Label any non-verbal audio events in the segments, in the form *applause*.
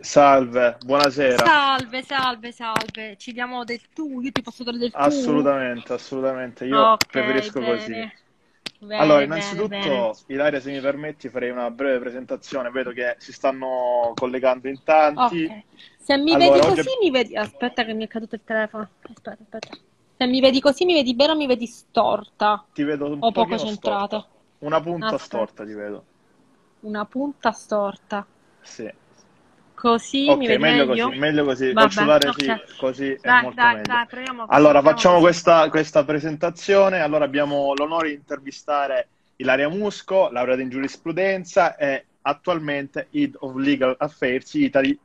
Salve, buonasera. Salve, salve, salve. Ci diamo del tu, io ti posso dare del tu? Assolutamente, assolutamente. Io Ok, preferisco bene. così. Bene, Allora, innanzitutto, bene. Ilaria, se mi permetti, farei una breve presentazione. Vedo che si stanno collegando in tanti. Ok. Se mi Allora, vedi oggi- così mi vedi... Aspetta che mi è caduto il telefono. Aspetta, aspetta. Se mi vedi così mi vedi bene o mi vedi storta? Ti vedo un O poco centrata? storta. Una punta Aspetta. storta ti vedo. Una punta storta. Sì. Così Ok, mi vedi meglio meglio? così, meglio così. Vabbè, ok. sì, così è Dai, molto dai, meglio. dai, proviamo Allora, facciamo questa, questa presentazione. Allora, abbiamo l'onore di intervistare Ilaria Musco, laureata in giurisprudenza e attualmente Head of Legal Affairs Italy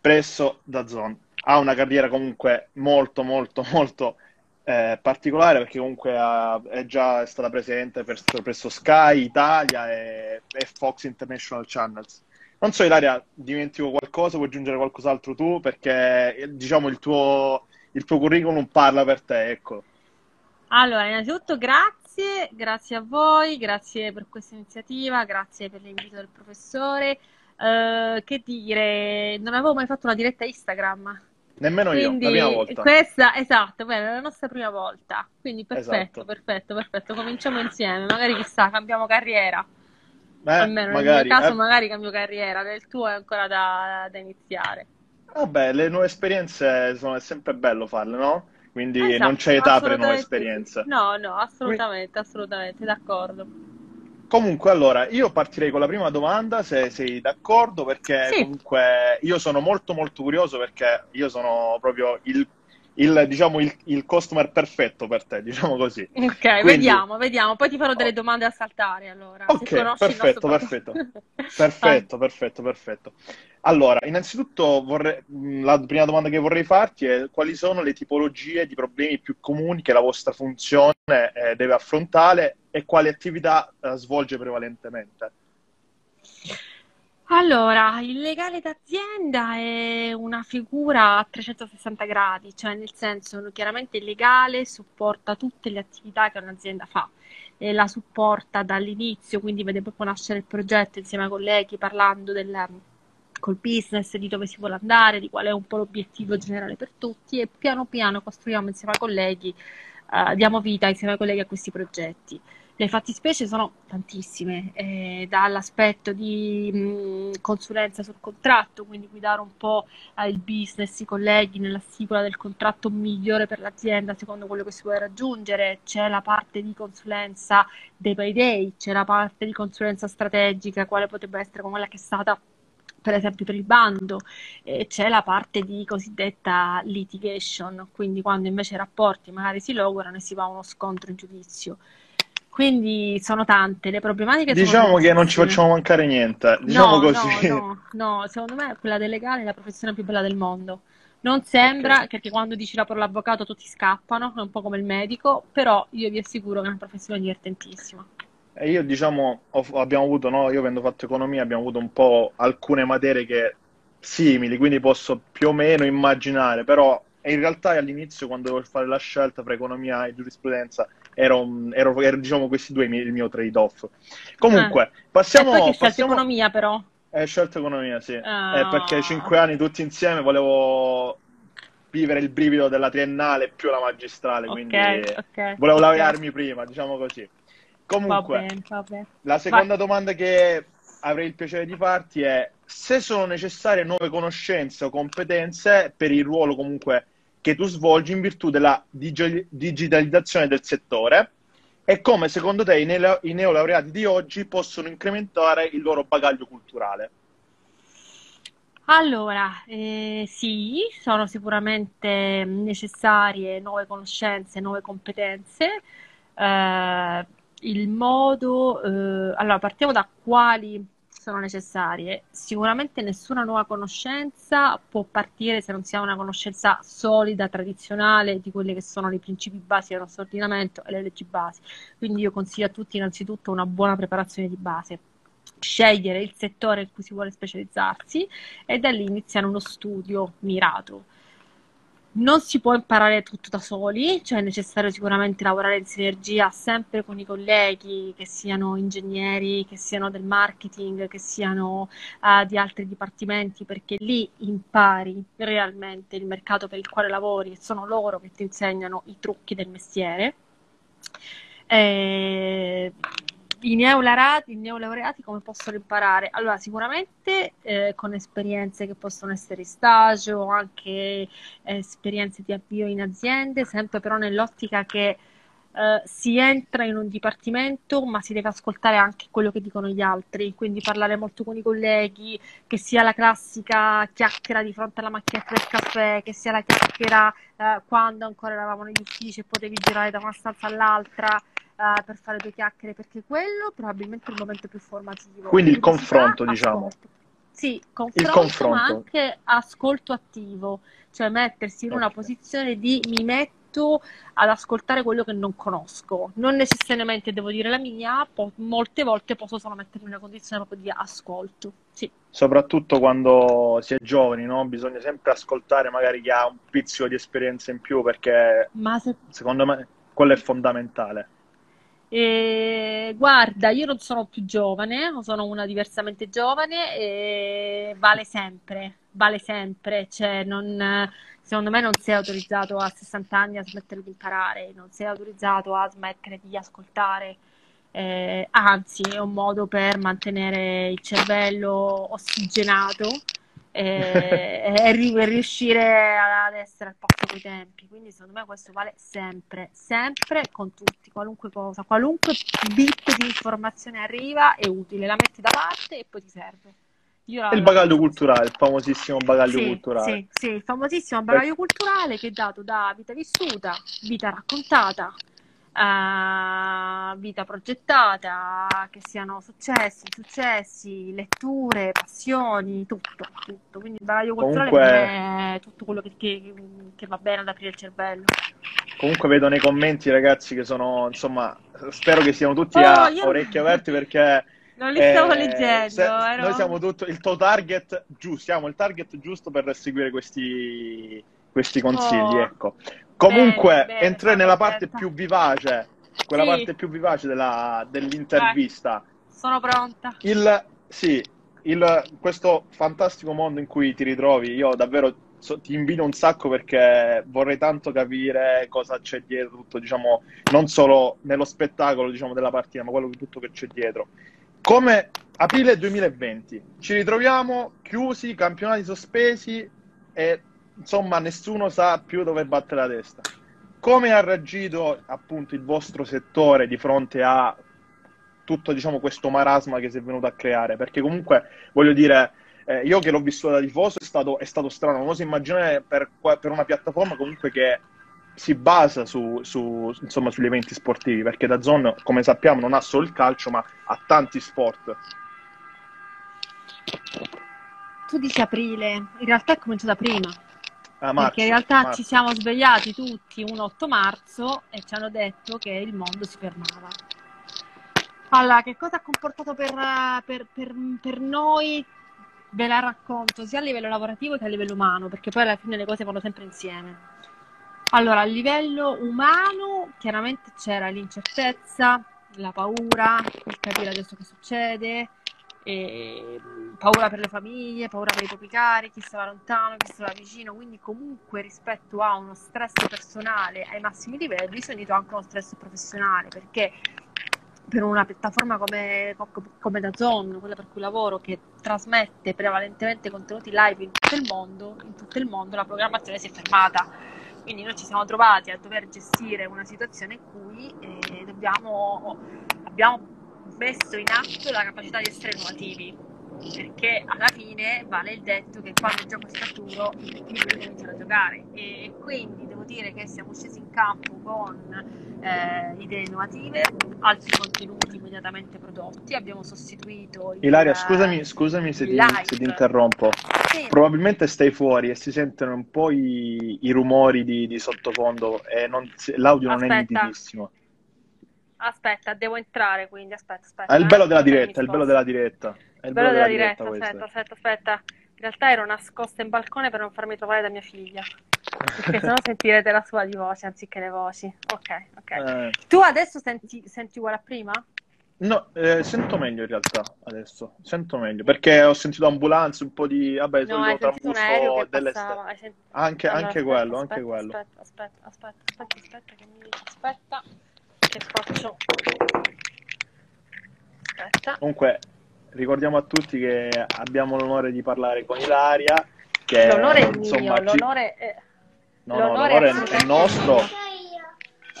presso DAZN. Ha una carriera comunque molto, molto, *laughs* molto eh, particolare perché comunque ha- è già stata presente per- presso Sky Italia e, e Fox International Channels. Non so, Ilaria, dimentico qualcosa, vuoi aggiungere qualcos'altro tu? Perché eh, diciamo il tuo, il tuo curriculum parla per te, ecco. Allora, innanzitutto grazie, grazie a voi, grazie per questa iniziativa, grazie per l'invito del professore. Eh, che dire, non avevo mai fatto una diretta Instagram, Nemmeno io, la prima quindi volta. questa, esatto, bene, è la nostra prima volta, quindi perfetto, Esatto. perfetto, perfetto, cominciamo insieme, magari chissà, cambiamo carriera, Almeno nel magari. mio caso Eh, magari cambio carriera, nel tuo è ancora da, da iniziare. vabbè, le nuove esperienze sono, è sempre bello farle, no? Quindi non Esatto, c'è età per le nuove esperienze. No, no, assolutamente, assolutamente, d'accordo. Comunque, allora, io partirei con la prima domanda, se sei d'accordo, perché Sì. comunque io sono molto molto curioso perché io sono proprio il, il, diciamo, il, il customer perfetto per te, diciamo così. Ok, Quindi, vediamo, vediamo. Poi ti farò delle oh, domande a saltare, allora, ok, perfetto, perfetto, *laughs* perfetto, perfetto, perfetto. Allora, innanzitutto vorrei, mh, la prima domanda che vorrei farti è quali sono le tipologie di problemi più comuni che la vostra funzione eh, deve affrontare e quali attività eh, svolge prevalentemente? Allora, il legale d'azienda è una figura a 360 gradi, cioè nel senso, chiaramente il legale supporta tutte le attività che un'azienda fa e la supporta dall'inizio, quindi vede proprio nascere il progetto insieme ai colleghi, parlando del, col business, di dove si vuole andare, di qual è un po' l'obiettivo generale per tutti e piano piano costruiamo insieme ai colleghi, eh, diamo vita insieme ai colleghi a questi progetti. Le fattispecie sono tantissime, eh, dall'aspetto di mh, consulenza sul contratto, quindi guidare un po' eh, il business, i colleghi nella stipula del contratto migliore per l'azienda secondo quello che si vuole raggiungere, c'è la parte di consulenza day by day, c'è la parte di consulenza strategica, quale potrebbe essere quella che è stata per esempio per il bando, e c'è la parte di cosiddetta litigation, quindi quando invece i rapporti magari si logorano e si va a uno scontro in giudizio. Quindi sono tante, le problematiche Diciamo che non ci facciamo mancare niente, diciamo No, così. no, no, no, secondo me quella del legale è la professione più bella del mondo. Non sembra, perché quando dici la parola avvocato tutti scappano, è un po' come il medico, però io vi assicuro che è una professione divertentissima. E io diciamo, ho- abbiamo avuto, no? Io avendo fatto economia abbiamo avuto un po' alcune materie che simili, quindi posso più o meno immaginare, però in realtà all'inizio quando dovevo fare la scelta tra economia e giurisprudenza ero, ero- ero, diciamo questi due il mio trade-off. Eh. Comunque, che passiamo, scelto passiamo... economia però. Eh, scelto economia, sì. Eh, perché Ah, cinque anni tutti insieme volevo vivere il brivido della triennale più la magistrale, ok, quindi ok, volevo ok. laurearmi prima, diciamo così. Va Comunque, bene, va bene. la Vai. seconda domanda che avrei il piacere di farti è se sono necessarie nuove conoscenze o competenze per il ruolo comunque che tu svolgi in virtù della digi- digitalizzazione del settore e come secondo te i, neo- i neolaureati di oggi possono incrementare il loro bagaglio culturale. Allora, eh, sì, sono sicuramente necessarie nuove conoscenze, nuove competenze. Eh, il modo, eh, allora partiamo da quali sono necessarie. Sicuramente nessuna nuova conoscenza può partire se non si ha una conoscenza solida, tradizionale di quelli che sono i principi basi del nostro ordinamento e le leggi basi. Quindi io consiglio a tutti innanzitutto una buona preparazione di base. Scegliere il settore in cui si vuole specializzarsi e da lì iniziare uno studio mirato. Non si può imparare tutto da soli, cioè è necessario sicuramente lavorare in sinergia sempre con i colleghi, che siano ingegneri, che siano del marketing, che siano uh, di altri dipartimenti, perché lì impari realmente il mercato per il quale lavori e sono loro che ti insegnano i trucchi del mestiere. Eh, i neolaureati, i neolaureati come possono imparare? Allora, sicuramente eh, con esperienze che possono essere stage o anche eh, esperienze di avvio in aziende, sempre però nell'ottica che eh, si entra in un dipartimento, ma si deve ascoltare anche quello che dicono gli altri, quindi parlare molto con i colleghi, che sia la classica chiacchiera di fronte alla macchinetta del caffè, che sia la chiacchiera eh, quando ancora eravamo negli uffici e potevi girare da una stanza all'altra uh, per fare due chiacchiere, perché quello probabilmente è il momento più formativo. Quindi il confronto, diciamo. Ascolto. Sì, confronto, confronto, ma anche ascolto attivo, cioè mettersi in okay. una posizione di mi metto ad ascoltare quello che non conosco. Non necessariamente devo dire la mia, po- molte volte posso solo mettermi in una condizione proprio di ascolto. Sì. Soprattutto quando si è giovani, no? Bisogna sempre ascoltare magari chi ha un pizzico di esperienza in più perché se... secondo me quello è fondamentale. E, guarda, io non sono più giovane, sono una diversamente giovane e vale sempre, vale sempre, cioè non, secondo me non sei autorizzato a 60 anni a smettere di imparare, non sei autorizzato a smettere di ascoltare, eh, anzi è un modo per mantenere il cervello ossigenato e, e riuscire ad essere al passo coi tempi. Quindi secondo me questo vale sempre, sempre con tutti, qualunque cosa, qualunque bit di informazione arriva è utile, la metti da parte e poi ti serve. La, il bagaglio culturale, il famosissimo bagaglio sì, culturale. Sì, sì, il famosissimo bagaglio Beh. culturale che è dato da vita vissuta, vita raccontata, uh, vita progettata, che siano successi, successi, letture, passioni, tutto, tutto. Quindi il bagaglio culturale Comunque... è tutto quello che, che, che va bene ad aprire il cervello. Comunque vedo nei commenti ragazzi che sono, insomma, spero che siano tutti oh, a io... orecchie aperte perché... *laughs* Non li stavo eh, leggendo. Se, ero... Noi siamo tutto il tuo target giusto, siamo il target giusto per seguire questi, questi consigli, oh. ecco. Comunque, bene, entrare nella parte più vivace, quella sì. parte più vivace della, dell'intervista. Eh, sono pronta. Il, sì, il, questo fantastico mondo in cui ti ritrovi, io davvero so, ti invito un sacco perché vorrei tanto capire cosa c'è dietro, tutto, diciamo, non solo nello spettacolo diciamo, della partita, ma quello tutto che c'è dietro. Come aprile 2020, ci ritroviamo chiusi, campionati sospesi e insomma nessuno sa più dove battere la testa. Come ha reagito appunto il vostro settore di fronte a tutto diciamo, questo marasma che si è venuto a creare? Perché comunque voglio dire, eh, io che l'ho vissuto da tifoso è stato, è stato strano, non si immaginare per, per, una piattaforma comunque che si basa su, su, insomma, sugli eventi sportivi, perché da Zone, come sappiamo, non ha solo il calcio, ma ha tanti sport. Tu dici aprile, in realtà è cominciato prima. Ah, marzo, perché in realtà marzo. ci siamo svegliati tutti un 8 marzo e ci hanno detto che il mondo si fermava. Allora, che cosa ha comportato per, per, per, per noi? Ve la racconto sia a livello lavorativo che a livello umano, perché poi alla fine le cose vanno sempre insieme. Allora, a livello umano, chiaramente c'era l'incertezza, la paura, il capire adesso che succede, e paura per le famiglie, paura per i propri cari, chi stava lontano, chi stava vicino, quindi comunque rispetto a uno stress personale ai massimi livelli si è unito anche uno stress professionale, perché per una piattaforma come, come DAZN, quella per cui lavoro, che trasmette prevalentemente contenuti live in tutto il mondo, in tutto il mondo la programmazione si è fermata. Quindi noi ci siamo trovati a dover gestire una situazione in cui eh, dobbiamo, abbiamo messo in atto la capacità di essere innovativi perché alla fine vale il detto che quando il gioco è saturo i libri cominciano a giocare e quindi devo dire che siamo scesi in campo con eh, idee innovative, altri contenuti immediatamente prodotti, abbiamo sostituito il, Ilaria scusami, scusami se, ti, se ti, interrompo sì. probabilmente stai fuori e si sentono un po' i, i rumori di, di, sottofondo e non, l'audio Aspetta. non è nitidissimo Aspetta, devo entrare quindi. Aspetta, aspetta. È il bello della diretta, è il bello della diretta. È il bello, della, diretta, aspetta, aspetta, aspetta. In realtà ero nascosta in balcone per non farmi trovare da mia figlia. Perché sennò *laughs* sentirete la sua di voce anziché le voci. Ok, ok. Eh, Tu adesso senti, senti uguale a prima? no, eh, sento meglio in realtà adesso, sento meglio, perché ho sentito ambulanze, un po' di, vabbè, No, hai sentito un aereo delle passava. sent- Anche, Allora, anche aspetta, quello, anche aspetta, quello. aspetta, aspetta, aspetta, aspetta, aspetta, che mi... Aspetta, che faccio... Aspetta. Comunque, ricordiamo a tutti che abbiamo l'onore di parlare con Ilaria, che L'onore è insomma, mio, ci- l'onore è... no, no, l'onore l'onore è è, nostro.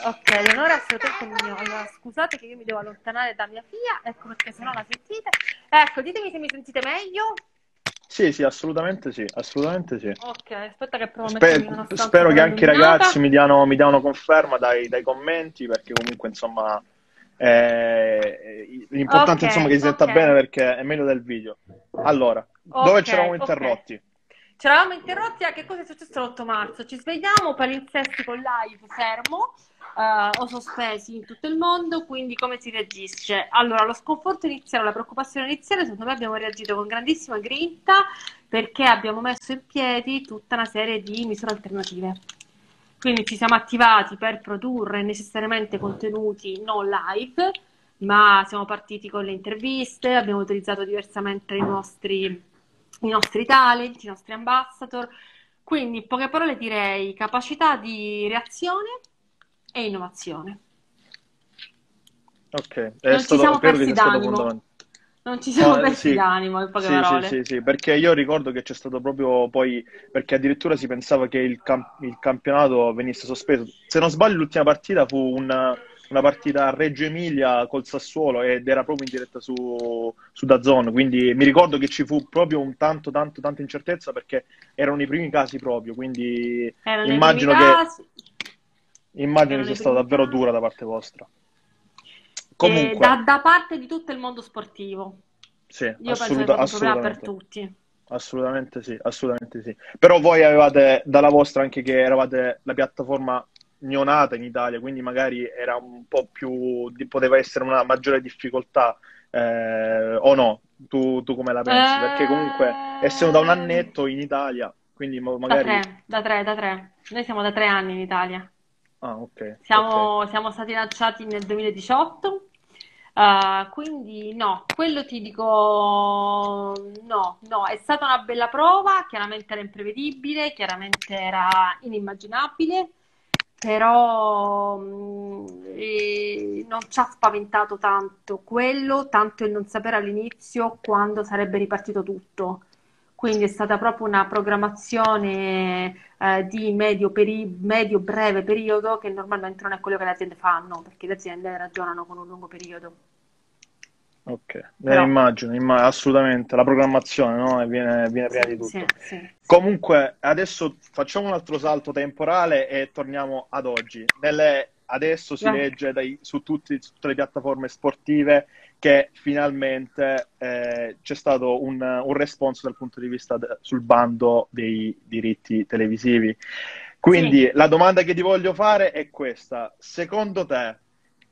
Ok, l'onore è assolutamente mio. Allora, scusate che io mi devo allontanare da mia figlia, ecco perché sennò la sentite. Ecco, ditemi se mi sentite meglio. Sì, sì, assolutamente sì, assolutamente sì. Ok, aspetta che provo a Spe- mettermi in una stanza spero che anche i ragazzi mi diano, mi diano conferma dai, dai commenti, perché comunque, insomma, eh, l'importante Ok, insomma che si senta bene perché è meglio del video. Allora, dove Ok, ci eravamo interrotti? Ci eravamo interrotti a che cosa è successo l'8 marzo. Ci svegliamo, palinsestico live fermo eh, o sospesi in tutto il mondo, quindi come si reagisce? Allora, lo sconforto iniziale, la preoccupazione iniziale, secondo me abbiamo reagito con grandissima grinta perché abbiamo messo in piedi tutta una serie di misure alternative. Quindi ci siamo attivati per produrre necessariamente contenuti non live, ma siamo partiti con le interviste, abbiamo utilizzato diversamente i nostri, i nostri talent, i nostri ambassador. Quindi, in poche parole, direi capacità di reazione e innovazione. Ok, è Non ci stato, siamo credo che persi d'animo. Non ci siamo eh, persi sì. d'animo, in poche Sì, sì, parole. sì, sì, perché io ricordo che c'è stato proprio poi, perché addirittura si pensava che il, cam- il campionato venisse sospeso. Se non sbaglio, l'ultima partita fu una, una partita a Reggio Emilia col Sassuolo ed era proprio in diretta su, su DAZN, quindi mi ricordo che ci fu proprio un tanto, tanto, tanta incertezza perché erano i primi casi proprio, quindi Erano immagino che, casi. Immagino che sia stata davvero dura da parte vostra. E Comunque, da, da parte di tutto il mondo sportivo. sì, Io penso che assoluta- un problema per assolutamente. tutti. Assolutamente sì, assolutamente sì. Però voi avevate dalla vostra anche che eravate la piattaforma neonata in Italia, quindi magari era un po' più, poteva essere una maggiore difficoltà, eh, o no? Tu, tu come la pensi? Perché comunque, essendo da un annetto in Italia, quindi ma- da magari... tre, da tre, da tre. Noi siamo da tre anni in Italia. Ah, ok. Siamo, siamo stati lanciati nel 2018, eh, quindi no, quello ti dico no, no, è stata una bella prova, chiaramente era imprevedibile, chiaramente era inimmaginabile, però eh, non ci ha spaventato tanto quello, tanto il non sapere all'inizio quando sarebbe ripartito tutto. Quindi è stata proprio una programmazione eh, di medio, peri- medio-breve periodo che normalmente non è quello che le aziende fanno, perché le aziende ragionano con un lungo periodo. Ok, Eh, Però immagino, imma- assolutamente, la programmazione, no? Viene, viene prima sì, di tutto. sì, sì. Comunque, adesso facciamo un altro salto temporale e torniamo ad oggi. Nelle- adesso si legge dai- su tutti- su tutte le piattaforme sportive che finalmente eh, c'è stato un, un responso dal punto di vista de- sul bando dei diritti televisivi. Quindi Sì, la domanda che ti voglio fare è questa. Secondo te,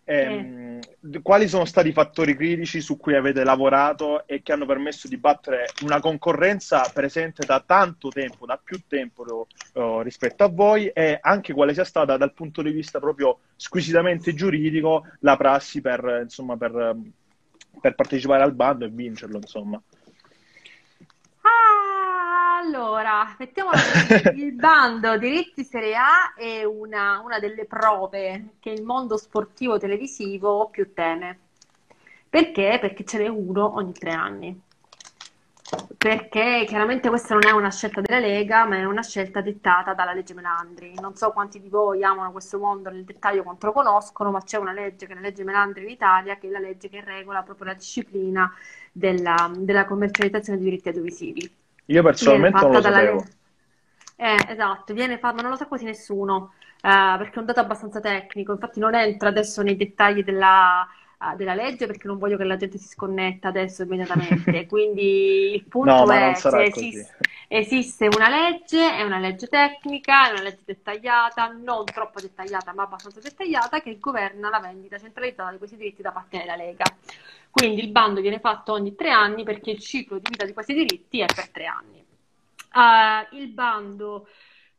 sì. ehm, d- quali sono stati i fattori critici su cui avete lavorato e che hanno permesso di battere una concorrenza presente da tanto tempo, da più tempo eh, rispetto a voi e anche quale sia stata dal punto di vista proprio squisitamente giuridico la prassi per, insomma, per, per partecipare al bando e vincerlo, insomma. Allora, mettiamola così, *laughs* il bando diritti Serie A è una, una delle prove che il mondo sportivo televisivo più teme. Perché? Perché ce n'è uno ogni tre anni. Perché chiaramente questa non è una scelta della Lega, ma è una scelta dettata dalla legge Melandri. Non so quanti di voi amano questo mondo nel dettaglio, quanto lo conoscono, ma c'è una legge che è la legge Melandri in Italia, che è la legge che regola proprio la disciplina della, della commercializzazione di diritti audiovisivi. Io personalmente non lo sapevo. Eh, esatto, viene fatta, ma non lo sa quasi nessuno, eh, perché è un dato abbastanza tecnico. Infatti non entro adesso nei dettagli della, della legge perché non voglio che la gente si sconnetta adesso immediatamente. *laughs* Quindi il No, punto non è così. esiste, esiste una legge, è una legge tecnica, è una legge dettagliata, non troppo dettagliata, ma abbastanza dettagliata, che governa la vendita centralizzata di questi diritti da parte della Lega. Quindi il bando viene fatto ogni tre anni perché il ciclo di vita di questi diritti è per tre anni. Uh, il bando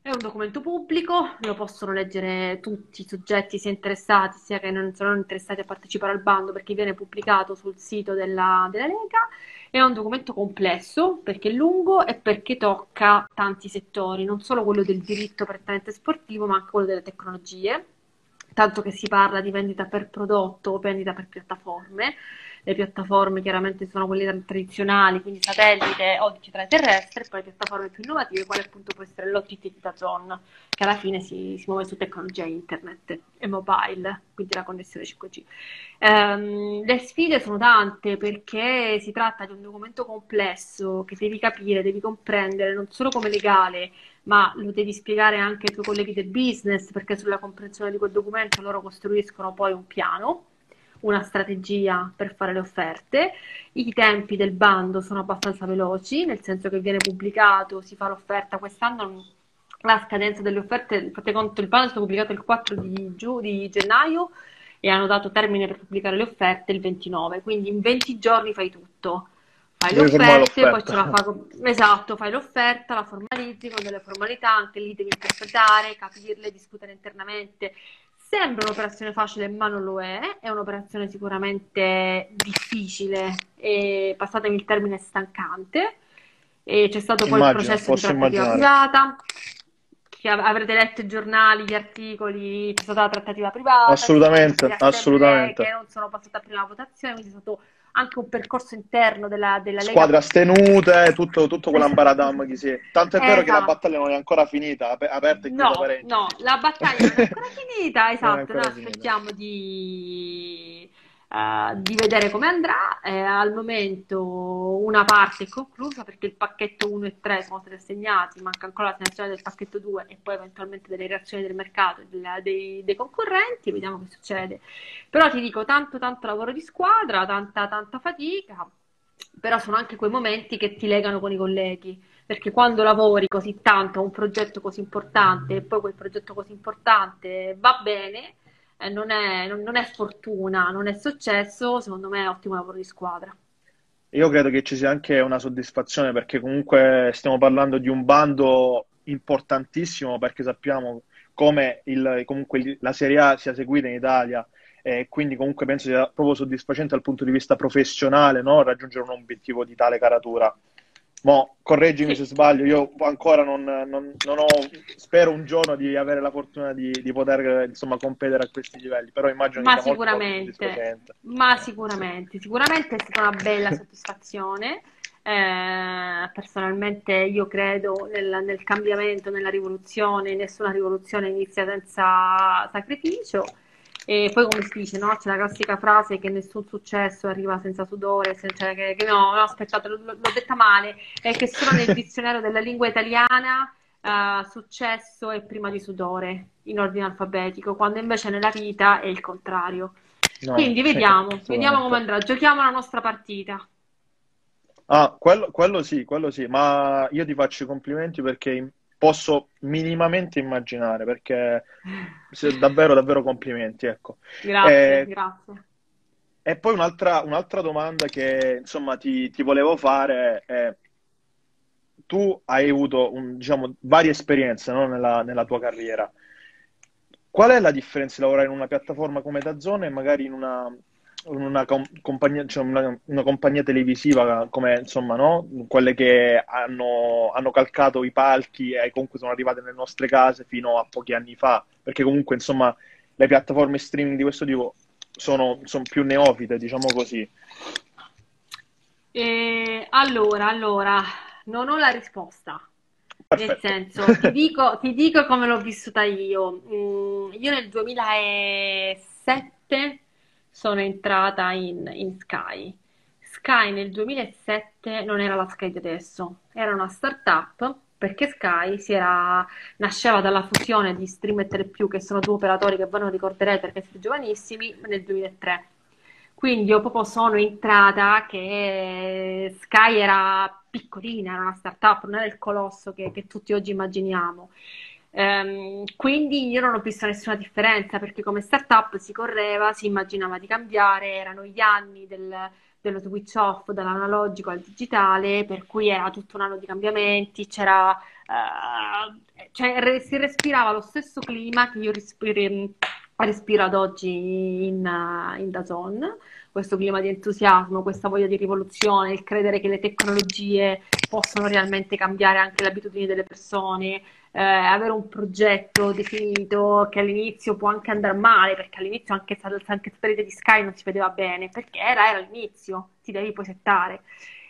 è un documento pubblico, lo possono leggere tutti i soggetti sia interessati sia che non sono interessati a partecipare al bando perché viene pubblicato sul sito della, della Lega. È un documento complesso perché è lungo e perché tocca tanti settori, non solo quello del diritto prettamente sportivo, ma anche quello delle tecnologie, tanto che si parla di vendita per prodotto o vendita per piattaforme le piattaforme chiaramente sono quelle tradizionali, quindi satellite o digitale terrestre, e poi le piattaforme più innovative, quale appunto può essere l'OTT di Dazon, che alla fine si, si, muove su tecnologia internet e mobile, quindi la connessione 5G. Um, ehm, le sfide sono tante perché si tratta di un documento complesso che devi capire, devi comprendere non solo come legale, ma lo devi spiegare anche ai tuoi colleghi del business, perché sulla comprensione di quel documento loro costruiscono poi un piano una strategia per fare le offerte. I tempi del bando sono abbastanza veloci, nel senso che viene pubblicato, si fa l'offerta quest'anno. La scadenza delle offerte, fate conto, il bando è stato pubblicato il 4 di, giu, di gennaio e hanno dato termine per pubblicare le offerte il 29, quindi in 20 giorni fai tutto. Fai le offerte, poi ce la fa... Esatto, fai l'offerta, la formalizzi con delle formalità, anche lì devi interpretare, capirle, discutere internamente Sembra un'operazione facile, ma non lo è. È un'operazione sicuramente difficile e, passatemi il termine, stancante. E c'è stato poi Immagino, il processo di trattativa privata. Che avrete letto i giornali, gli articoli, c'è stata la trattativa privata. Assolutamente, assolutamente. Che non sono passate a prima votazione, quindi è stato anche un percorso interno della, della Lega. Squadre astenute, tutto, tutto quell'ambaradam che si... Tanto è vero che la esatto. battaglia non è ancora finita, ap- aperta e no, No, la battaglia non è ancora finita, *laughs* esatto, noi aspettiamo di uh, di vedere come andrà. Eh, al momento una parte è conclusa perché il pacchetto 1 e 3 sono stati assegnati, manca ancora la l'assegnazione del pacchetto 2 e poi eventualmente delle reazioni del mercato e dei, dei, concorrenti, vediamo che succede. Però ti dico tanto tanto lavoro di squadra, tanta tanta fatica, però sono anche quei momenti che ti legano con i colleghi perché quando lavori così tanto a un progetto così importante e poi quel progetto così importante va bene, eh, non, è, non, è, fortuna, non è successo, secondo me è ottimo lavoro di squadra. Io credo che ci sia anche una soddisfazione perché comunque stiamo parlando di un bando importantissimo perché sappiamo come il, comunque la Serie A sia seguita in Italia e quindi comunque penso sia proprio soddisfacente dal punto di vista professionale no? raggiungere un obiettivo di tale caratura. Mo, correggimi se sbaglio, io ancora non, non, non, ho, spero un giorno di avere la fortuna di, di poter insomma competere a questi livelli, però immagino ma che sia sicuramente, Ma sicuramente, sicuramente è stata una bella *laughs* soddisfazione. Eh, personalmente io credo nel, nel cambiamento, nella rivoluzione, nessuna rivoluzione inizia senza sacrificio e poi come si dice, no? C'è la classica frase che nessun successo arriva senza sudore, senza, che, che no, no, aspettate, l'ho, l'ho detta male, è che solo nel dizionario della lingua italiana uh, successo è prima di sudore, in ordine alfabetico, quando invece nella vita è il contrario. No, Quindi vediamo, vediamo come andrà, giochiamo la nostra partita. Ah, quello, quello sì, quello sì, ma io ti faccio i complimenti perché posso minimamente immaginare, perché davvero, davvero complimenti, ecco. Grazie, eh, grazie. E poi un'altra, un'altra domanda che insomma ti, ti volevo fare è, tu hai avuto un, diciamo, varie esperienze no? nella, nella, tua carriera. Qual è la differenza di lavorare in una piattaforma come Dazzone e magari in una, una, compagnia, cioè una, una, compagnia, televisiva come insomma, no? quelle che hanno, hanno, calcato i palchi e comunque sono arrivate nelle nostre case fino a pochi anni fa, perché comunque insomma le piattaforme streaming di questo tipo sono, sono più neofite, diciamo così. E allora, allora, non ho la risposta. Perfetto. Nel senso, ti dico, ti dico come l'ho vissuta io. Mm, io nel 2007 sono entrata in, in Sky. Sky nel 2007 non era la Sky di adesso, era una startup perché Sky era, nasceva dalla fusione di Stream e Telepiù, che sono due operatori che voi non ricorderete perché siete giovanissimi, nel 2003. Quindi io proprio sono entrata che Sky era piccolina, era una startup, non era il colosso che, che tutti oggi immaginiamo. Um, quindi io non ho visto nessuna differenza perché come startup si correva, si immaginava di cambiare, erano gli anni del, dello switch off dall'analogico al digitale, per cui era tutto un anno di cambiamenti, c'era, uh, cioè, si respirava lo stesso clima che io respiro, respiro ad oggi in, in Dazon, questo clima di entusiasmo, questa voglia di rivoluzione, il credere che le tecnologie possono realmente cambiare anche le abitudini delle persone, eh, avere un progetto definito che all'inizio può anche andare male, perché all'inizio anche, anche satellite di Sky non si vedeva bene, perché era, era l'inizio, ti devi poi settare.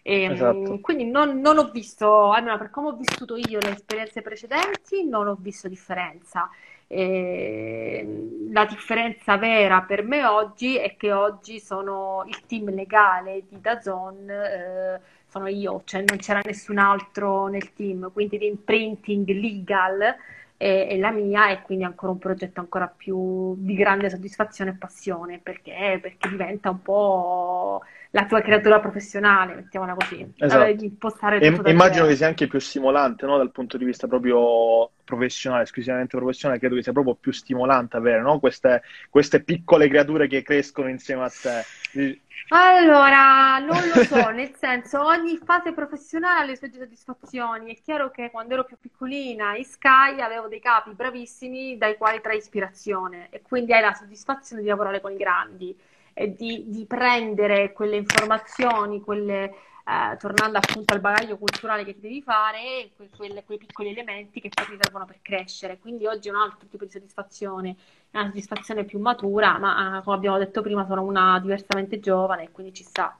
E, ehm, esatto. Quindi non, non, ho visto, almeno per come ho vissuto io le esperienze precedenti, non ho visto differenza. La differenza vera per me oggi è che oggi sono il team legale di Dazon. Eh, sono io, cioè non c'era nessun altro nel team, quindi l'imprinting legal è, è, la mia e quindi ancora un progetto ancora più di grande soddisfazione e passione perché, perché diventa un po' la tua creatura professionale, mettiamola così. Esatto. E, immagino che sia anche più stimolante no? dal punto di vista proprio professionale, esclusivamente professionale, credo che sia proprio più stimolante avere no? queste, queste piccole creature che crescono insieme a te. Allora, non lo so, *laughs* nel senso, ogni fase professionale ha le sue soddisfazioni. È chiaro che quando ero più piccolina in Sky avevo dei capi bravissimi dai quali trai ispirazione e quindi hai la soddisfazione di lavorare con i grandi e di, di prendere quelle informazioni, quelle, eh, tornando appunto al bagaglio culturale che ti devi fare, que- quelle, quei piccoli elementi che poi ti servono per crescere. Quindi oggi è un altro tipo di soddisfazione, è una soddisfazione più matura, ma eh, come abbiamo detto prima sono una diversamente giovane quindi ci sta.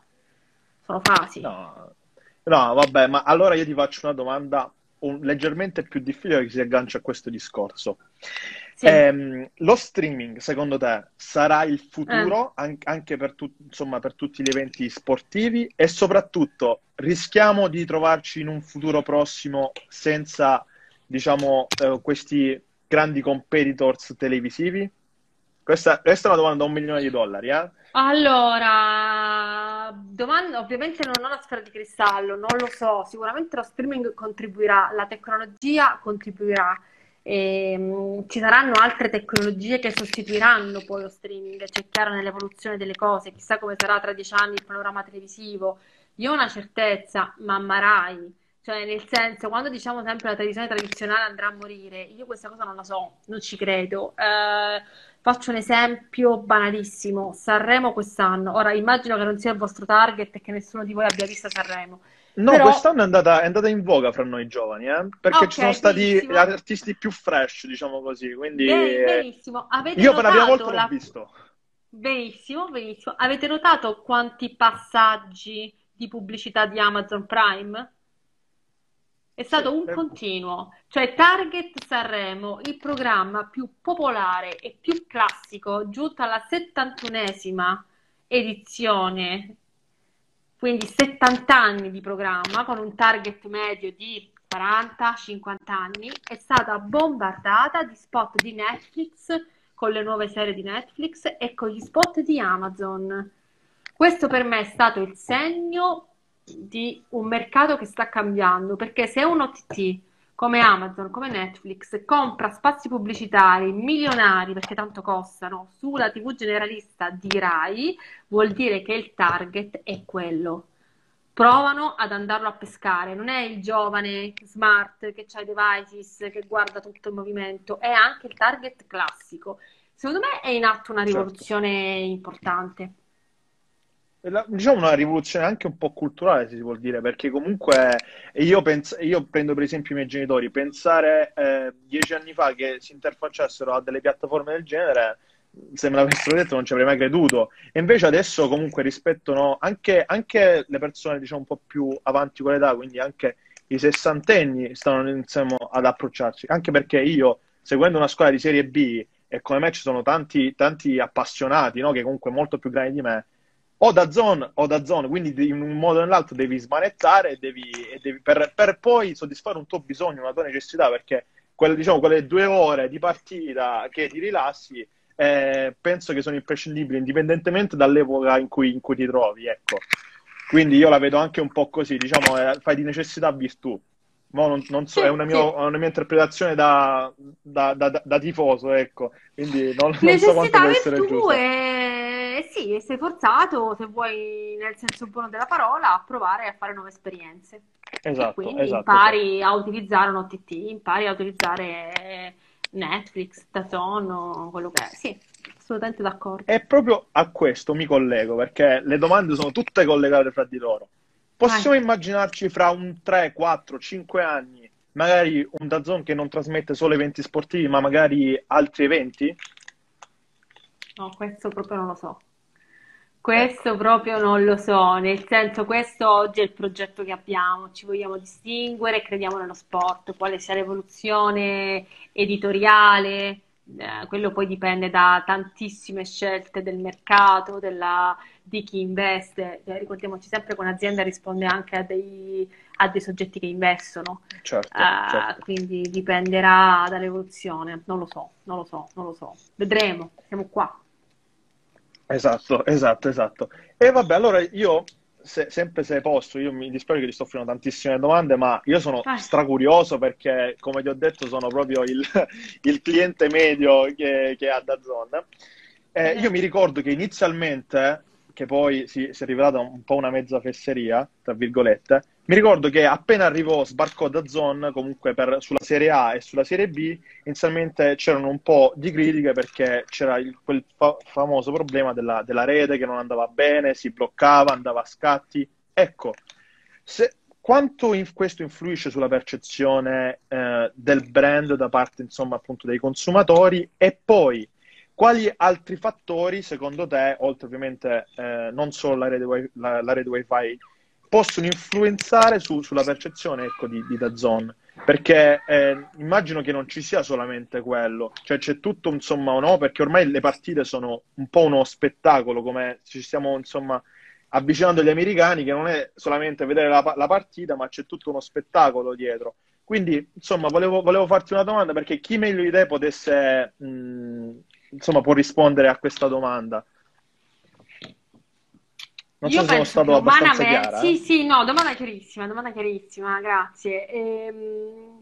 Sono fasi. No, no vabbè, ma allora io ti faccio una domanda un, leggermente più difficile che si aggancia a questo discorso. Sì. Eh, lo streaming, secondo te, sarà il futuro eh. an- anche per, tu- insomma, per, tutti gli eventi sportivi e soprattutto rischiamo di trovarci in un futuro prossimo senza, diciamo, eh, questi grandi competitors televisivi? Questa, questa, è una domanda da un milione di dollari, eh? Allora, domanda, ovviamente non ho una sfera di cristallo, non lo so, sicuramente lo streaming contribuirà, la tecnologia contribuirà e, um, ci saranno altre tecnologie che sostituiranno poi lo streaming, c'è chiaro nell'evoluzione delle cose, chissà come sarà tra dieci anni il panorama televisivo. Io ho una certezza, ma mai. Cioè, nel senso, quando diciamo sempre la televisione tradizionale andrà a morire, io questa cosa non la so, non ci credo. Eh, faccio un esempio banalissimo: Sanremo quest'anno. Ora, immagino che non sia il vostro target e che nessuno di voi abbia visto Sanremo. No, Però... quest'anno è andata, è andata, in voga fra noi giovani, eh? perché okay, ci sono stati benissimo. artisti più fresh, diciamo così. Quindi... benissimo. Avete Io per la prima volta la... l'ho visto. Benissimo, benissimo. Avete notato quanti passaggi di pubblicità di Amazon Prime? È stato sì, un continuo, cioè Target Sanremo, il programma più popolare e più classico, giunto alla 71esima edizione quindi 70 anni di programma con un target medio di 40-50 anni, è stata bombardata di spot di Netflix con le nuove serie di Netflix e con gli spot di Amazon. Questo per me è stato il segno di un mercato che sta cambiando, perché se un OTT come Amazon, come Netflix, compra spazi pubblicitari milionari perché tanto costano sulla TV generalista di Rai, vuol dire che il target è quello. Provano ad andarlo a pescare, non è il giovane smart che ha i devices, che guarda tutto il movimento, è anche il target classico. Secondo me è in atto una certo. rivoluzione certo. importante diciamo una rivoluzione anche un po' culturale, si può dire, perché comunque io, pens- io prendo per esempio i miei genitori, pensare eh, dieci anni fa che si interfacciassero a delle piattaforme del genere, se me l'avessero detto non ci avrei mai creduto. E invece adesso comunque rispettano anche, anche le persone diciamo un po' più avanti con l'età, quindi anche i sessantenni stanno iniziando ad approcciarci, anche perché io, seguendo una scuola di serie B, e come me ci sono tanti, tanti appassionati, no? che comunque molto più grandi di me, o da zone o da zone, quindi in un modo o nell'altro devi smanettare e devi, e devi per, per, poi soddisfare un tuo bisogno, una tua necessità, perché quelle, diciamo, quelle due ore di partita che ti rilassi eh, penso che sono imprescindibili, indipendentemente dall'epoca in cui, in cui, ti trovi, ecco. Quindi io la vedo anche un po' così, diciamo, eh, fai di necessità virtù. No, non, non so, sì, è una mia, sì. una mia, interpretazione da, da, da, da tifoso, ecco. Quindi non, non so quanto può essere giusto. È e sì, sei forzato, se vuoi nel senso buono della parola, a provare a fare nuove esperienze. Esatto, e quindi esatto, impari esatto. a utilizzare un OTT, impari a utilizzare Netflix, Dazon, o quello che è. Sì, assolutamente d'accordo. E proprio a questo mi collego, perché le domande sono tutte collegate fra di loro. Vai. Possiamo immaginarci fra un 3, 4, 5 anni, magari un DAZN che non trasmette solo eventi sportivi, ma magari altri eventi? No, questo proprio non lo so. Ecco, Questo proprio non lo so, nel senso questo oggi è il progetto che abbiamo, ci vogliamo distinguere, crediamo nello sport, quale sia l'evoluzione editoriale, eh, quello poi dipende da tantissime scelte del mercato, della- di chi investe. Eh, ricordiamoci sempre che un'azienda risponde anche a dei, a dei soggetti che investono, certo, Eh, certo. quindi dipenderà dall'evoluzione, non lo so, non lo so, non lo so, vedremo, siamo qua. Esatto, esatto, esatto. E vabbè, allora io, se- sempre se posso, io mi dispiace che ti sto offrendo tantissime domande, ma io sono Vai. stracurioso perché, come ti ho detto, sono proprio il, *laughs* il cliente medio che, che ha DAZN. Eh, io mi ricordo che inizialmente, che poi si, si è rivelata un po' una mezza fesseria, tra virgolette, mi ricordo che appena arrivò, sbarcò DAZN, comunque per- sulla Serie A e sulla Serie B, inizialmente c'erano un po' di critiche perché c'era il- quel fa- famoso problema della, della rete che non andava bene, si bloccava, andava a scatti. Ecco, se- quanto in- questo influisce sulla percezione eh, del brand da parte, insomma, appunto dei consumatori e poi quali altri fattori, secondo te, oltre ovviamente eh, non solo la rete, la, la rete wifi, possono influenzare su- sulla percezione, ecco, di, di DAZN? Perché eh, immagino che non ci sia solamente quello, cioè c'è tutto, insomma, o no? Perché ormai le partite sono un po' uno spettacolo, come ci stiamo, insomma, avvicinando agli americani, che non è solamente vedere la, la partita, ma c'è tutto uno spettacolo dietro. Quindi, insomma, volevo, volevo farti una domanda perché chi meglio di te potesse, mh, insomma, può rispondere a questa domanda. Non so Io se sono stato abbastanza umanamente, chiara, sì, eh. sì, no, domanda chiarissima, domanda chiarissima, grazie. Ehm,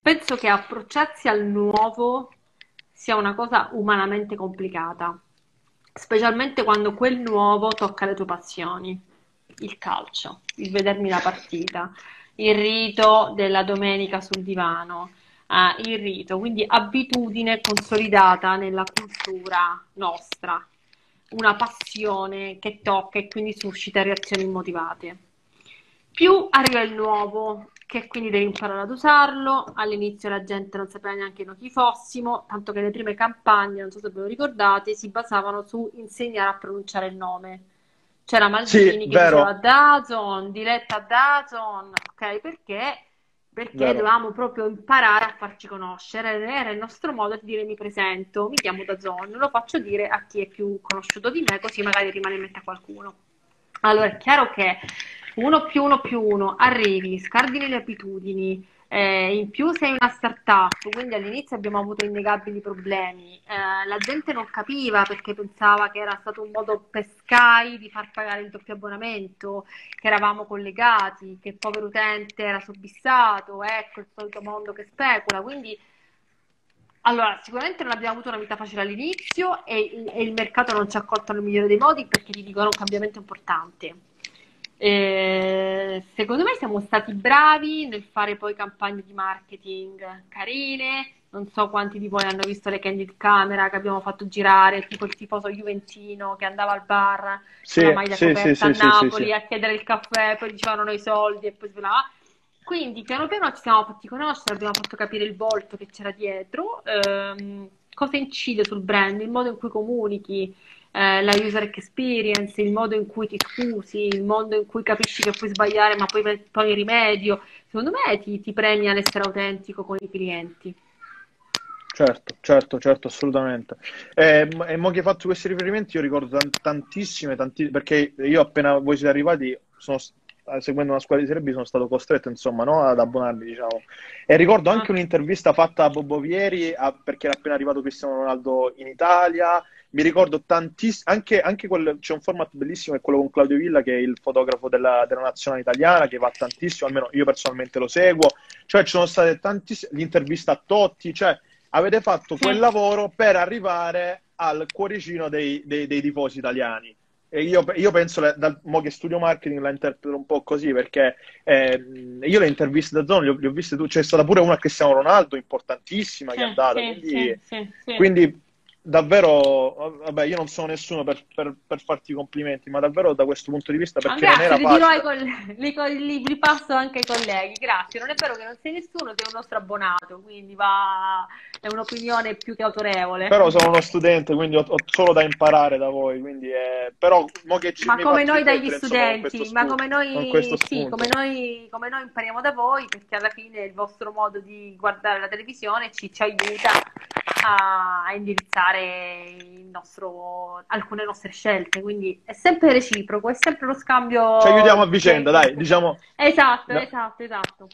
penso che approcciarsi al nuovo sia una cosa umanamente complicata, specialmente quando quel nuovo tocca le tue passioni, il calcio, il vedermi la partita, il rito della domenica sul divano, eh, il rito, quindi abitudine consolidata nella cultura nostra una passione che tocca e quindi suscita reazioni immotivate. Più arriva il nuovo, che quindi devi imparare ad usarlo. All'inizio la gente non sapeva neanche noi chi fossimo, tanto che le prime campagne, non so se ve lo ricordate, si basavano su insegnare a pronunciare il nome. C'era Sì, Maldini che diceva vero, Dazon, diretta Dazon, ok? Perché? Perché vero. dovevamo proprio imparare a farci conoscere, era il nostro modo di dire mi presento, mi chiamo Dazon, lo faccio dire a chi è più conosciuto di me, così magari rimane in mente a qualcuno. Allora, è chiaro che uno più uno più uno, arrivi, scardini le abitudini, eh, in più sei una startup, quindi all'inizio abbiamo avuto innegabili problemi. Eh, la gente non capiva perché pensava che era stato un modo per Sky di far pagare il doppio abbonamento, che eravamo collegati, che il povero utente era soddisfatto, ecco il solito mondo che specula. Quindi, allora, sicuramente non abbiamo avuto una vita facile all'inizio e, e il mercato non ci ha accolto nel migliore dei modi perché ti dicono un cambiamento importante. Eh, secondo me siamo stati bravi nel fare poi campagne di marketing carine. Non so quanti di voi hanno visto le candid camera che abbiamo fatto girare, tipo il tifoso juventino che andava al bar con la Sì, maglia sì, sì, coperta a sì, sì, sì, Napoli sì. a chiedere il caffè, poi dicevano noi soldi e poi svelava. Quindi piano piano ci siamo fatti conoscere, abbiamo fatto capire il volto che c'era dietro, ehm, cosa incide sul brand, il modo in cui comunichi, eh, la user experience, il modo in cui ti scusi, il modo in cui capisci che puoi sbagliare ma poi poi rimedio. Secondo me ti, ti premia l'essere autentico con i clienti. Certo, certo, certo, assolutamente. E, e mo che hai fatto questi riferimenti, io ricordo tan- tantissime, tanti- perché io appena voi siete arrivati, sono, eh, seguendo una squadra di Serie B, sono stato costretto, insomma, no, ad abbonarmi, diciamo. E ricordo anche Ah, un'intervista fatta a Bobo Vieri, a- perché era appena arrivato Cristiano Ronaldo in Italia. Mi ricordo tantissimo, anche, anche quel, c'è un format bellissimo, è quello con Claudio Villa, che è il fotografo della, della nazionale italiana, che va tantissimo, almeno io personalmente lo seguo. Cioè, ci sono state tantissime, l'intervista a Totti, cioè avete fatto quel lavoro per arrivare al cuoricino dei, dei, dei tifosi italiani. E io, io penso, dal mo che studio marketing la interpreto un po' così, perché eh, io le interviste da zona le ho, viste tu, c'è stata pure una a Cristiano Ronaldo, importantissima, che è andata, sì, quindi, sì, sì, quindi davvero, vabbè, io non sono nessuno per, per, per, farti complimenti, ma davvero da questo punto di vista, perché ah, grazie, non era facile. *laughs* Li, li, li, passo anche ai colleghi, grazie. Non è vero che non sei nessuno, sei un nostro abbonato, quindi va... è un'opinione più che autorevole. Però sono uno studente, quindi ho, ho solo da imparare da voi, quindi è... però ci Ma come noi dagli studenti, ma come noi, sì, come noi, come noi impariamo da voi, perché alla fine il vostro modo di guardare la televisione ci, ci aiuta a, a indirizzare nostro, alcune nostre scelte, quindi è sempre reciproco, è sempre lo scambio. Ci aiutiamo a vicenda, dai, diciamo. Esatto, no. esatto, esatto.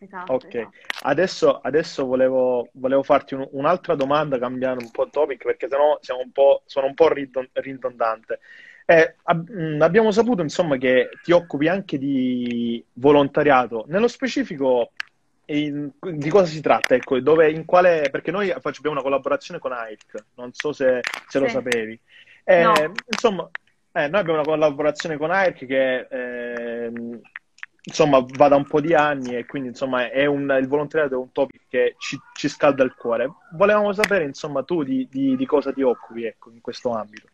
Esatto, ok, esatto. Adesso, adesso volevo, volevo, farti un, un'altra domanda cambiando un po' topic perché sennò siamo un po', sono un po' ridondante. Eh, ab- mm, abbiamo saputo insomma che ti occupi anche di volontariato, nello specifico in, di cosa si tratta? Ecco, dove, in quale, perché noi facciamo una collaborazione con AIC, non so se, se sì. lo sapevi. Eh, no. Insomma, eh, noi abbiamo una collaborazione con AIC che eh, insomma va da un po' di anni e quindi insomma è un, il volontariato è un topic che ci, ci scalda il cuore. Volevamo sapere insomma tu di, di, di cosa ti occupi ecco, in questo ambito.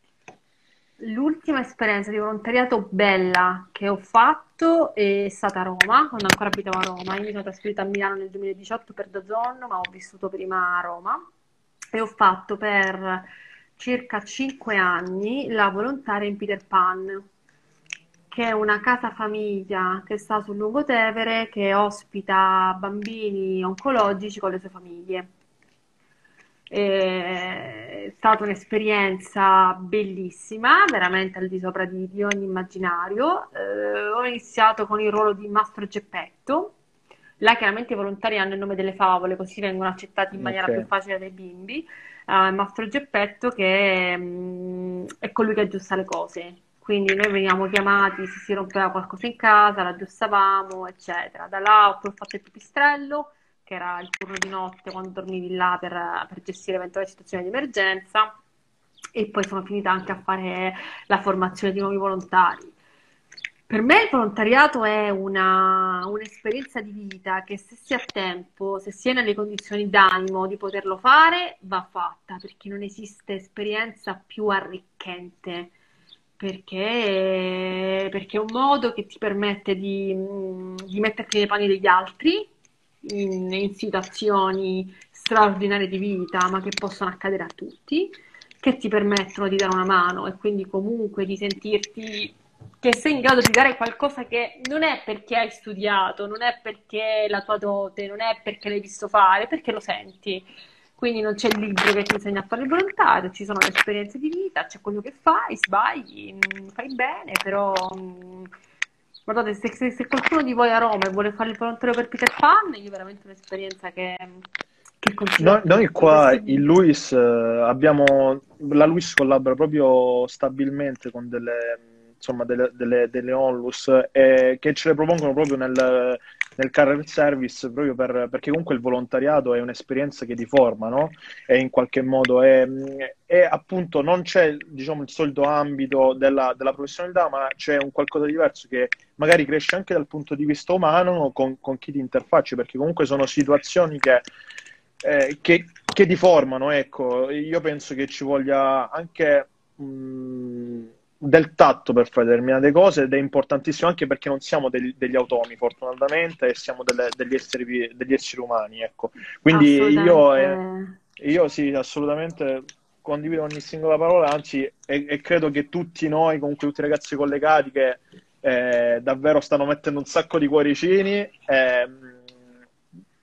L'ultima esperienza di volontariato bella che ho fatto è stata a Roma, quando ancora abitavo a Roma. Io mi sono trasferita a Milano nel 2018 per Dazon, ma ho vissuto prima a Roma e ho fatto per circa 5 anni la volontaria in Peter Pan, che è una casa famiglia che sta sul Lungotevere, che ospita bambini oncologici con le sue famiglie. È stata un'esperienza bellissima, veramente al di sopra di, di ogni immaginario. Eh, ho iniziato con il ruolo di Mastro Geppetto. Là chiaramente i volontari hanno il nome delle favole, così vengono accettati in maniera okay. più facile dai bimbi. Uh, Mastro Geppetto che mh, mm, è colui che aggiusta le cose. Quindi noi veniamo chiamati se si rompeva qualcosa in casa, l'aggiustavamo, eccetera. Da là ho fatto il pipistrello che era il turno di notte quando dormivi là per, per gestire eventuali situazioni di emergenza e poi sono finita anche a fare la formazione di nuovi volontari. Per me il volontariato è una, un'esperienza di vita che se si ha tempo, se si è nelle condizioni d'animo di poterlo fare, va fatta, perché non esiste esperienza più arricchente, perché, perché è un modo che ti permette di, di metterti nei panni degli altri, in, in situazioni straordinarie di vita, ma che possono accadere a tutti, che ti permettono di dare una mano e quindi comunque di sentirti che sei in grado di dare qualcosa che non è perché hai studiato, non è perché è la tua dote, non è perché l'hai visto fare, perché lo senti. Quindi non c'è il libro che ti insegna a fare il volontario, ci sono le esperienze di vita, c'è quello che fai, sbagli, mm, fai bene, però mm, Guardate, se, se, se, qualcuno di voi a Roma e vuole fare il volontario per Peter Pan, io veramente un'esperienza che, che consiglio. Noi, noi qua in Luis eh, abbiamo, la Luis collabora proprio stabilmente con delle, insomma, delle, delle, delle onlus eh, che ce le propongono proprio nel, nel career service proprio per, perché comunque il volontariato è un'esperienza che ti forma, no? E in qualche modo è, è appunto non c'è diciamo il solito ambito della, della, professionalità, ma c'è un qualcosa di diverso che magari cresce anche dal punto di vista umano con, con chi ti interfacci, perché comunque sono situazioni che, eh, che, che ti formano, ecco. Io penso che ci voglia anche. Mh, del tatto per fare determinate cose ed è importantissimo anche perché non siamo degli, degli automi fortunatamente e siamo delle, degli, esseri, degli, esseri, umani ecco. quindi io, eh, io sì assolutamente condivido ogni singola parola anzi e, e, credo che tutti noi comunque tutti i ragazzi collegati che eh, davvero stanno mettendo un sacco di cuoricini eh,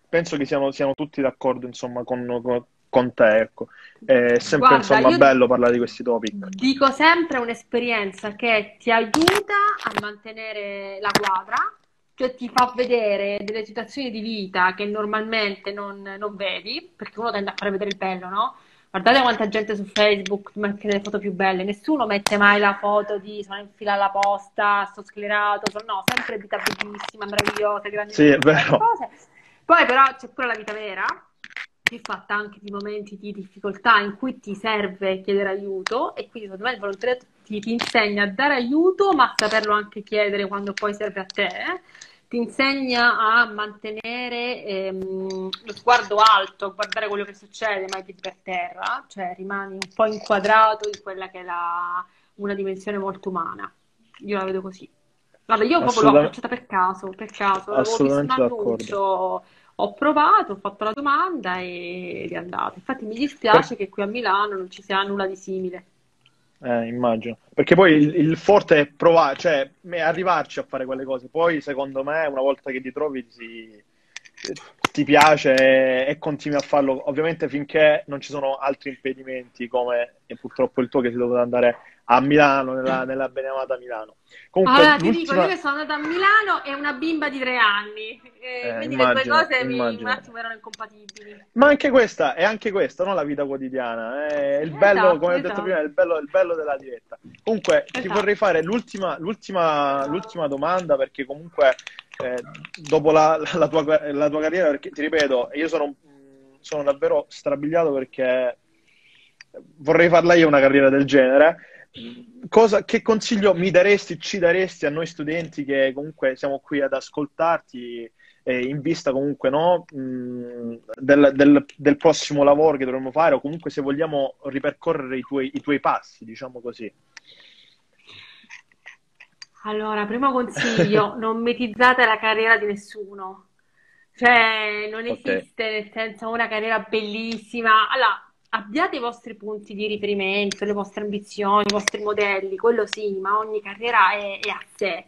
penso che siano, siano, tutti d'accordo insomma con, con con te, ecco. È sempre Guarda, insomma bello parlare di questi topic. Dico sempre un'esperienza che ti aiuta a mantenere la quadra, cioè ti fa vedere delle situazioni di vita che normalmente non, non vedi, perché uno tende a fare vedere il bello, no? Guardate quanta gente su Facebook mette le foto più belle, nessuno mette mai la foto di sono in fila alla posta, sto sclerato, sono, no, sempre vita bellissima, meravigliosa, grandi sì, è vero. cose. Poi però c'è pure la vita vera, è fatta anche di momenti di difficoltà in cui ti serve chiedere aiuto e quindi secondo me il volontariato ti, ti insegna a dare aiuto ma a saperlo anche chiedere quando poi serve a te. Eh? Ti insegna a mantenere ehm, lo sguardo alto, a guardare quello che succede, mai piedi per terra, cioè rimani un po' inquadrato in quella che è la, una dimensione molto umana. Io la vedo così. Guarda, io proprio l'ho approcciata per caso, per caso, avevo visto un annuncio ho provato, ho fatto la domanda e è andata. Infatti mi dispiace che qui a Milano non ci sia nulla di simile. Eh, immagino. Perché poi il, il, forte è provare, cioè arrivarci a fare quelle cose. Poi, secondo me, una volta che ti trovi, ti, ti piace e, e, continui a farlo. Ovviamente finché non ci sono altri impedimenti, come purtroppo il tuo che si doveva andare a Milano, nella, nella beneamata Milano. Comunque, allora, ti dico, io che sono andata a Milano e una bimba di tre anni, eh, eh, quindi immagino, le due cose mi, un attimo erano incompatibili. Ma anche questa, è anche questa, non la vita quotidiana, è il bello, esatto, come esatto. ho detto prima, è il bello, il bello della diretta. Comunque, esatto. ti vorrei fare l'ultima, l'ultima, l'ultima domanda, perché comunque eh, dopo la, la, tua, la, tua, carriera, perché ti ripeto, io sono, sono davvero strabiliato perché vorrei farla io una carriera del genere cosa, che consiglio mi daresti, ci daresti a noi studenti che comunque siamo qui ad ascoltarti eh, in vista comunque no, mh, del, del, del, prossimo lavoro che dovremmo fare o comunque se vogliamo ripercorrere i tuoi, i tuoi passi, diciamo così? Allora, primo consiglio, *laughs* non metizzate la carriera di nessuno. Cioè, non esiste okay. nel senso una carriera bellissima. Allora, abbiate i vostri punti di riferimento, le vostre ambizioni, i vostri modelli, quello sì, ma ogni carriera è, è a sé.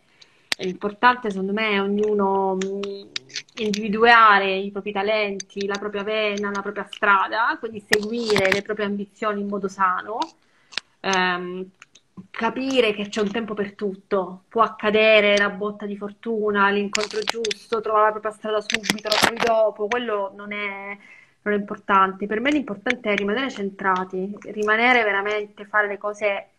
L'importante secondo me è ognuno mm, individuare i propri talenti, la propria vena, la propria strada, quindi seguire le proprie ambizioni in modo sano, ehm, capire che c'è un tempo per tutto, può accadere la botta di fortuna, l'incontro giusto, trovare la propria strada subito, la trovi dopo, quello non è non è importante. Per me l'importante è rimanere centrati, rimanere veramente, fare le cose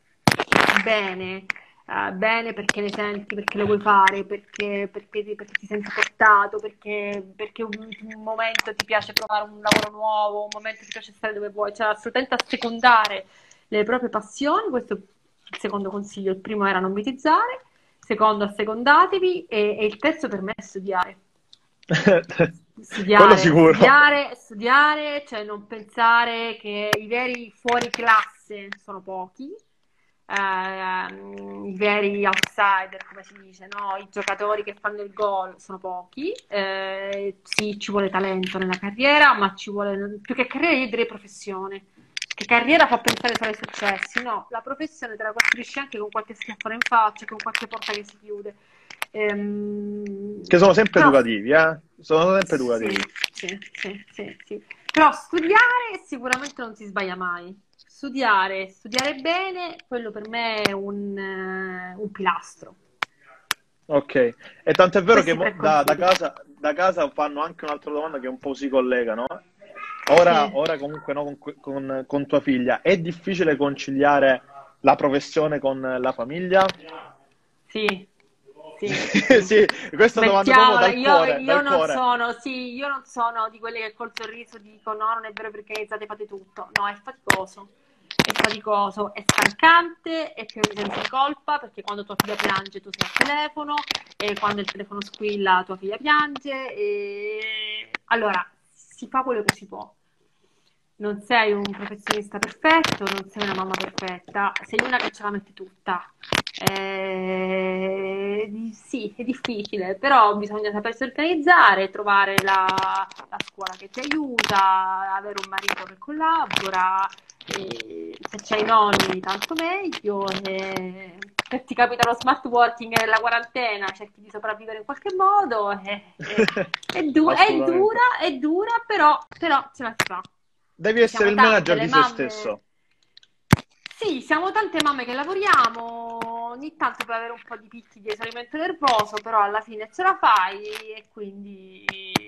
bene, uh, bene perché ne senti, perché le vuoi fare, perché, perché, perché ti senti portato, perché, perché un, un, momento ti piace provare un lavoro nuovo, un momento ti piace stare dove vuoi, cioè assolutamente assecondare le proprie passioni, questo è il secondo consiglio, il primo era non mitizzare, secondo assecondatevi e, e il terzo per me è studiare. *laughs* Studiare, studiare, studiare, cioè non pensare che i veri fuori classe sono pochi, eh, i veri outsider, come si dice, no? i giocatori che fanno il gol sono pochi. Eh, sì, ci vuole talento nella carriera, ma ci vuole più che carriera, io direi professione. Che carriera fa pensare solo ai successi? No, la professione te la costruisci anche con qualche schiaffone in faccia, con qualche porta che si chiude. Ehm... Che sono sempre educativi, eh? Sono sempre educativi. Sì, sì, sì, sì, Però studiare sicuramente non si sbaglia mai. Studiare, studiare bene, quello per me è un, uh, un pilastro. Ok, e tanto è vero Questi che da, da, casa, da, casa, fanno anche un'altra domanda che un po' si collega, no? Ora, sì. ora comunque no, con, con, con tua figlia, è difficile conciliare la professione con la famiglia? Sì, sì, *laughs* sì questa una domanda dal io, cuore, io dal non cuore. sono, sì, io non sono di quelle che col sorriso dicono no, non è vero perché iniziate fate tutto. No, è faticoso. È faticoso, è stancante, è pieno di senso di colpa perché quando tua figlia piange tu sei al telefono e quando il telefono squilla tua figlia piange e allora si fa quello che si può non sei un professionista perfetto, non sei una mamma perfetta, sei una che ce la mette tutta. Eh, sì, è difficile, però bisogna sapersi organizzare, trovare la, la, scuola che ti aiuta, avere un marito che collabora, se c'hai i nonni tanto meglio, e se ti capita lo smart working e la quarantena cerchi di sopravvivere in qualche modo, è, è, è, du- è dura, è dura, però, però ce la si fa. Devi essere il manager di mamme... se stesso. Sì, siamo tante mamme che lavoriamo, ogni tanto puoi avere un po' di picchi di esaurimento nervoso, però alla fine ce la fai e quindi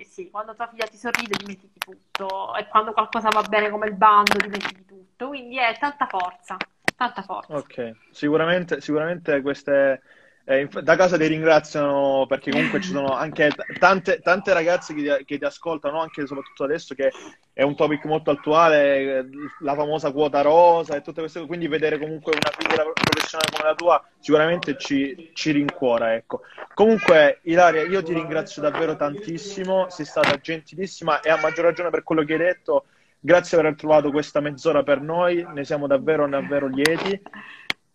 sì, quando tua figlia ti sorride dimentichi tutto e quando qualcosa va bene come il bando dimentichi tutto, quindi è tanta forza, tanta forza. Ok, sicuramente, sicuramente queste Eh, da casa ti ringraziano perché comunque ci sono anche t- tante, tante ragazze che ti, che ti, ascoltano, anche soprattutto adesso che è un topic molto attuale, la famosa quota rosa e tutte queste cose, quindi vedere comunque una figura professionale come la tua sicuramente ci, ci rincuora. Ecco. Comunque, Ilaria, io ti ringrazio davvero tantissimo, sei stata gentilissima e a maggior ragione per quello che hai detto. Grazie per aver trovato questa mezz'ora per noi, ne siamo davvero, davvero lieti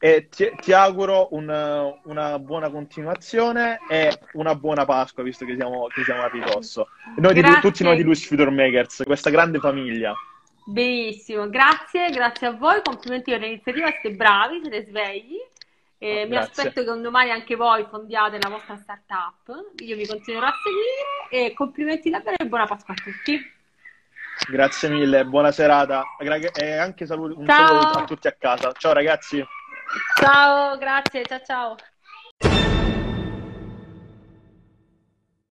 e ti, ti auguro un, una buona continuazione e una buona Pasqua, visto che siamo, che siamo a ridosso. Noi di, tutti noi di Luis Future Makers, questa grande famiglia. Benissimo, grazie, grazie a voi, complimenti per l'iniziativa, siete bravi, siete svegli. Eh, oh, mi aspetto che un domani anche voi fondiate la vostra startup. Io vi continuerò a seguire e complimenti davvero e buona Pasqua a tutti. Grazie mille, buona serata e anche saluto, un saluto a tutti a casa. Ciao ragazzi. Ciao, grazie, ciao ciao.